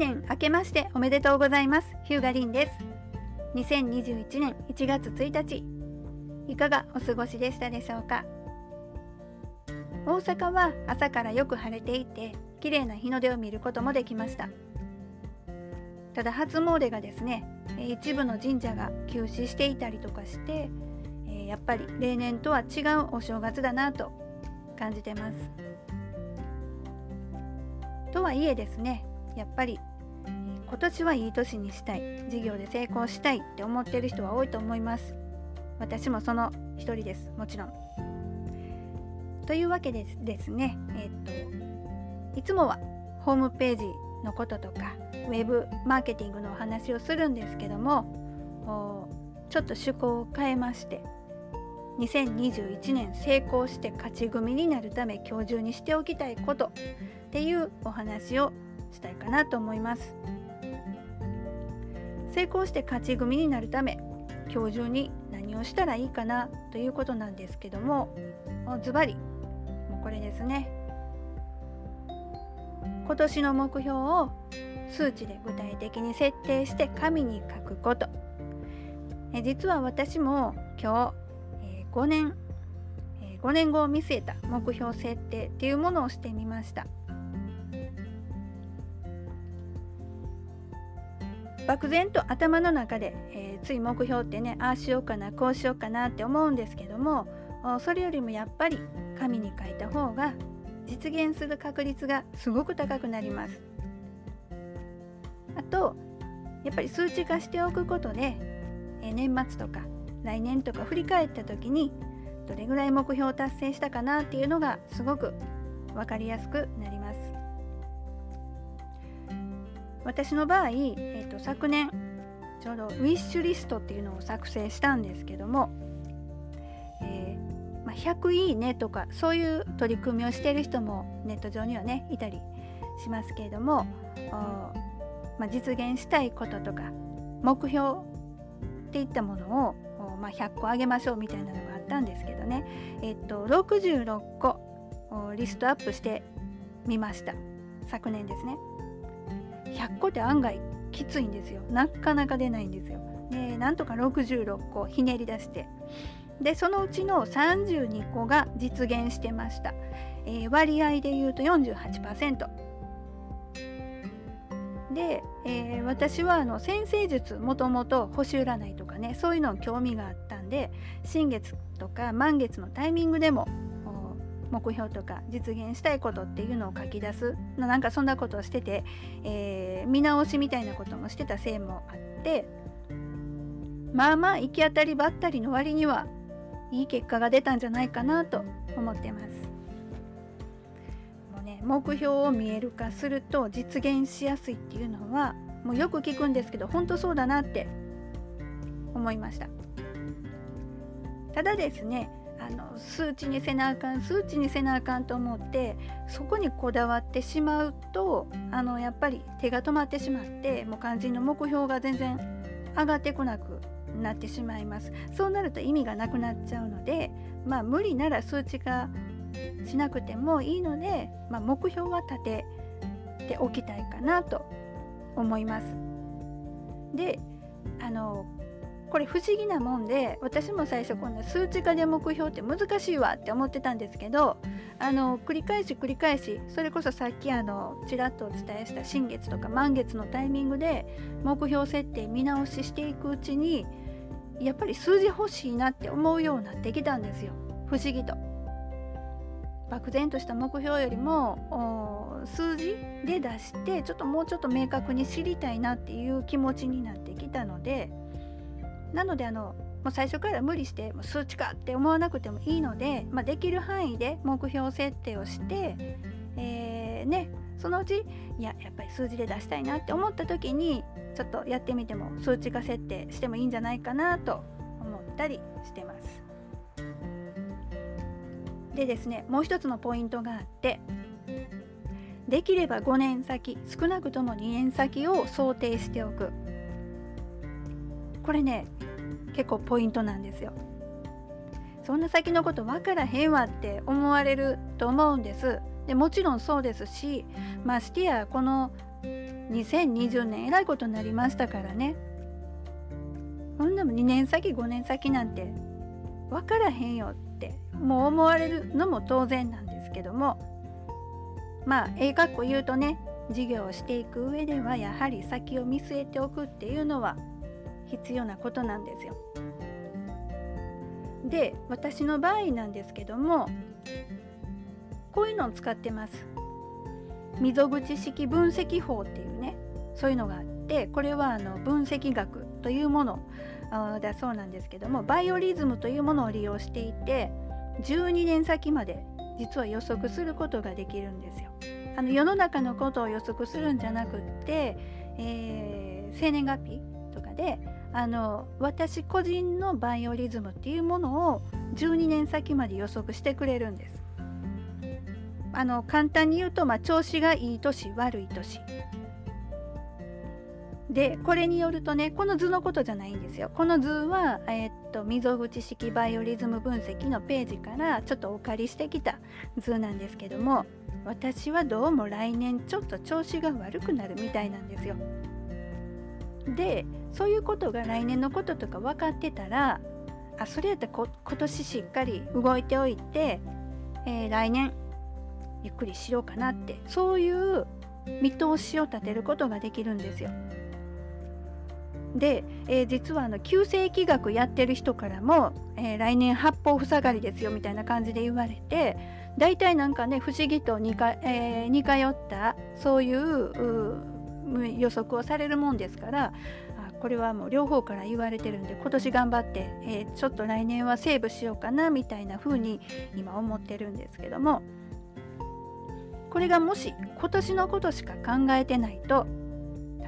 年明けましておめでとうございます。ヒューガリンです。2021年1月1日。いかがお過ごしでしたでしょうか？大阪は朝からよく晴れていて綺麗な日の出を見ることもできました。ただ初詣がですね一部の神社が休止していたりとかしてやっぱり例年とは違うお正月だなと感じてます。とはいえですねやっぱり今年はいい年にしたい事業で成功したいって思ってる人は多いと思います。私もその一人です。もちろん。というわけでですねえっといつもはホームページのこととかウェブマーケティングのお話をするんですけどもちょっと趣向を変えまして2021年成功して勝ち組になるため今日中にしておきたいことっていうお話をしたいかなと思います。成功して勝ち組になるため今日中に何をしたらいいかなということなんですけどもズバリもうこれですね。今年の目標を数値で具体的に設定して紙に書くこと。え実は私も今日、え5年、え5年後を見据えた目標設定っていうものをしてみました。漠然と頭の中で、えー、つい目標ってねああしようかなこうしようかなって思うんですけどもそれよりもやっぱり紙に書いた方が実現する確率がすごく高くなります。あとやっぱり数値化しておくことで、えー、年末とか来年とか振り返った時にどれぐらい目標を達成したかなっていうのがすごく分かりやすくなります。私の場合、えーと、昨年ちょうどウィッシュリストっていうのを作成したんですけども、えー、まあ、100いいねとかそういう取り組みをしている人もネット上にはねいたりしますけれども、まあ、実現したいこととか目標っていったものを、まあ、100個あげましょうみたいなのがあったんですけどね、えっと、66個リストアップしてみました昨年ですね。100個って案外きついんですよ。なかなか出ないんですよ。でなんとか66個ひねり出して。でそのうちの32個が実現してました、えー、割合で言うと48%で、えー、私はあの先生術もともと星占いとかねそういうの興味があったんで新月とか満月のタイミングでも目標とか実現したいことっていうのを書き出すなんかそんなことをしてて、えー、見直しみたいなこともしてたせいもあってまあまあ行き当たりばったりの割にはいい結果が出たんじゃないかなと思ってます。もうね目標を見える化すると実現しやすいっていうのはもうよく聞くんですけど本当そうだなって思いました。ただですねの数値にせなあかん数値にせなあかんと思ってそこにこだわってしまうとあのやっぱり手が止まってしまってもう肝心の目標が全然上がってこなくなってしまいますそうなると意味がなくなっちゃうのでまあ無理なら数値化しなくてもいいので、まあ、目標は立てておきたいかなと思います。であのこれ不思議なもんで私も最初こんな数値化で目標って難しいわって思ってたんですけどあの繰り返し繰り返しそれこそさっきあのちらっとお伝えした新月とか満月のタイミングで目標設定見直ししていくうちにやっぱり数字欲しいなって思うようになってきたんですよ不思議と。漠然とした目標よりも数字で出してちょっともうちょっと明確に知りたいなっていう気持ちになってきたのでなのであのもう最初から無理してもう数値化って思わなくてもいいので、まあ、できる範囲で目標設定をして、えー、ね、そのうちいややっぱり数字で出したいなって思った時にちょっとやってみても数値化設定してもいいんじゃないかなと思ったりしてます。でですねもう一つのポイントがあってできれば5年先少なくとも2年先を想定しておくこれね結構ポイントなんですよ。そんな先のこと分からへんわって思われると思うんです。でもちろんそうですしましてやこの2020年えらいことになりましたからねほんでも2年先5年先なんて分からへんよってもう思われるのも当然なんですけどもまあええかっこ言うとね事業をしていく上ではやはり先を見据えておくっていうのは必要なことなんですよ。で私の場合なんですけどもこういうのを使ってます。溝口式分析法っていうねそういうのがあってこれはあの分析学というものだそうなんですけどもバイオリズムというものを利用していて12年先まで実は予測することができるんですよ。あの世の中のことを予測するんじゃなくって、えー、生年月日とかであの私個人のバイオリズムっていうものを12年先まで予測してくれるんです。あの簡単に言うと、まあ、調子がいい年悪い年でこれによるとねこの図のことじゃないんですよこの図は、えー、っと溝口式バイオリズム分析のページからちょっとお借りしてきた図なんですけども私はどうも来年ちょっと調子が悪くなるみたいなんですよ。でそういうことが来年のこととか分かってたらあそれやったら今年しっかり動いておいて、えー、来年ゆっくりしようかなってそういう見通しを立てることができるんですよ。で、えー、実はあの急性気学やってる人からも、えー、来年八方塞がりですよみたいな感じで言われて大体なんかね不思議と似か、えー、似通ったそういう予測をされるもんですからこれはもう両方から言われてるんで今年頑張って、えー、ちょっと来年はセーブしようかなみたいな風に今思ってるんですけどもこれがもし今年のことしか考えてないと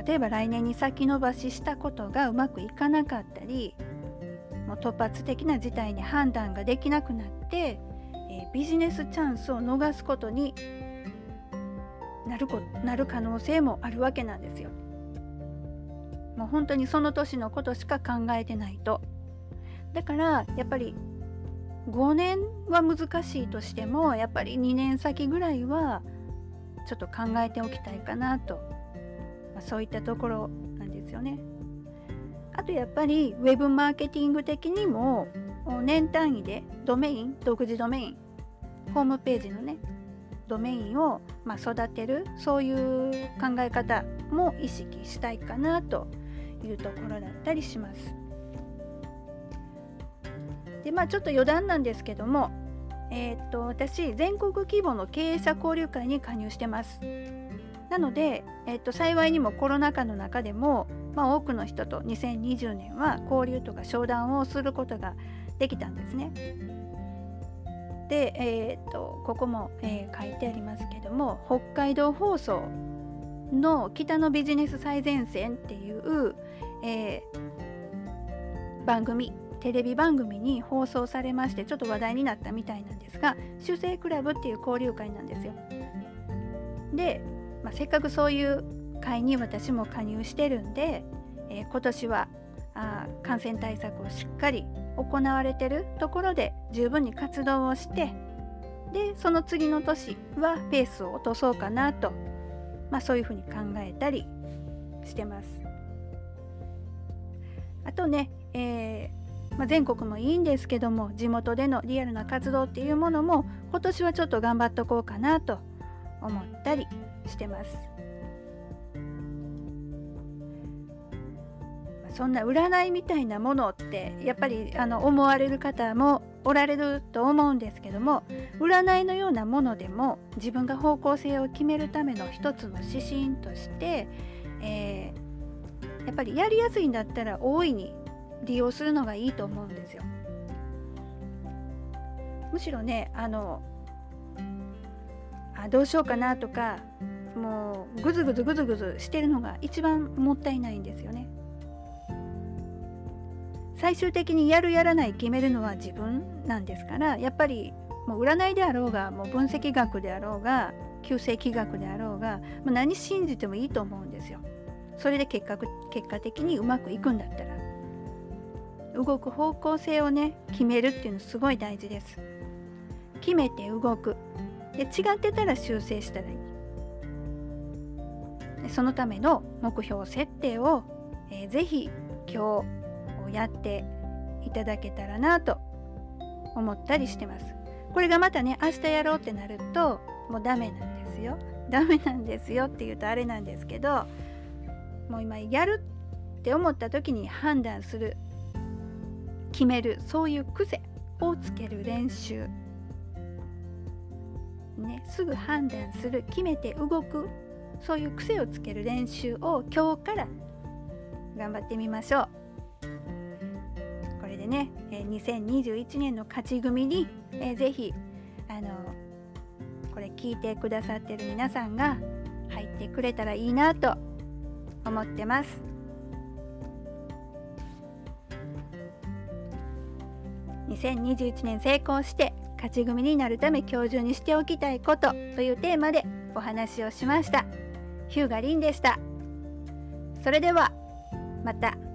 例えば来年に先延ばししたことがうまくいかなかったりもう突発的な事態に判断ができなくなって、えー、ビジネスチャンスを逃すことになるこなる可能性もあるわけなんですよ。もう本当にその年のことしか考えてないと。だからやっぱり5年は難しいとしてもやっぱり2年先ぐらいはちょっと考えておきたいかなとまあ、そういったところなんですよね。あとやっぱりウェブマーケティング的にも年単位でドメイン独自ドメインホームページのねドメインをま育てるそういう考え方も意識したいかなというところだったりします。でまあちょっと余談なんですけども、えー、っと私全国規模の経営者交流会に加入してます。なので、えっと、幸いにもコロナ禍の中でも、まあ、多くの人と2020年は交流とか商談をすることができたんですね。で、えー、っとここも、えー、書いてありますけども北海道放送の北のビジネス最前線っていう、えー、番組テレビ番組に放送されましてちょっと話題になったみたいなんですが「修正クラブ」っていう交流会なんですよ。でまあ、せっかくそういう会に私も加入してるんで、えー、今年はあ感染対策をしっかり行われてるところで十分に活動をしてでその次の年はペースを落とそうかなと、まあ、そういうふうに考えたりしてます。あとね、えー、まあ、全国もいいんですけども地元でのリアルな活動っていうものも今年はちょっと頑張っとこうかなと思ったりしてます。そんな占いみたいなものってやっぱりあの思われる方もおられると思うんですけども占いのようなものでも自分が方向性を決めるための一つの指針として、えー、やっぱりやりやすいんだったら大いに利用するのがいいと思うんですよ。むしろねあのあどうしようかなとかもうぐずぐずぐずぐずしてるのが一番もったいないんですよね。最終的にやるやらない決めるのは自分なんですからやっぱりもう占いであろうがもう分析学であろうが旧世気学であろうが、まあ、何信じてもいいと思うんですよ。それで結果結果的にうまくいくんだったら動く方向性をね決めるっていうのすごい大事です。決めて動くで違ってたら修正したらいいそのための目標設定を、えー、ぜひ今日やっていただけたらなと思ったりしてます。これがまたね明日やろうってなるともうダメなんですよ。ダメなんですよって言うとあれなんですけどもう今やるって思った時に判断する決めるそういう癖をつける練習ねすぐ判断する決めて動くそういう癖をつける練習を今日から頑張ってみましょうでね2021年の勝ち組に是非あのこれ聞いてくださってる皆さんが入ってくれたらいいなと思ってます。2021年成功して勝ち組になるため今日中にしておきたいことというテーマでお話をしました。ヒューガリンでした。それではまた。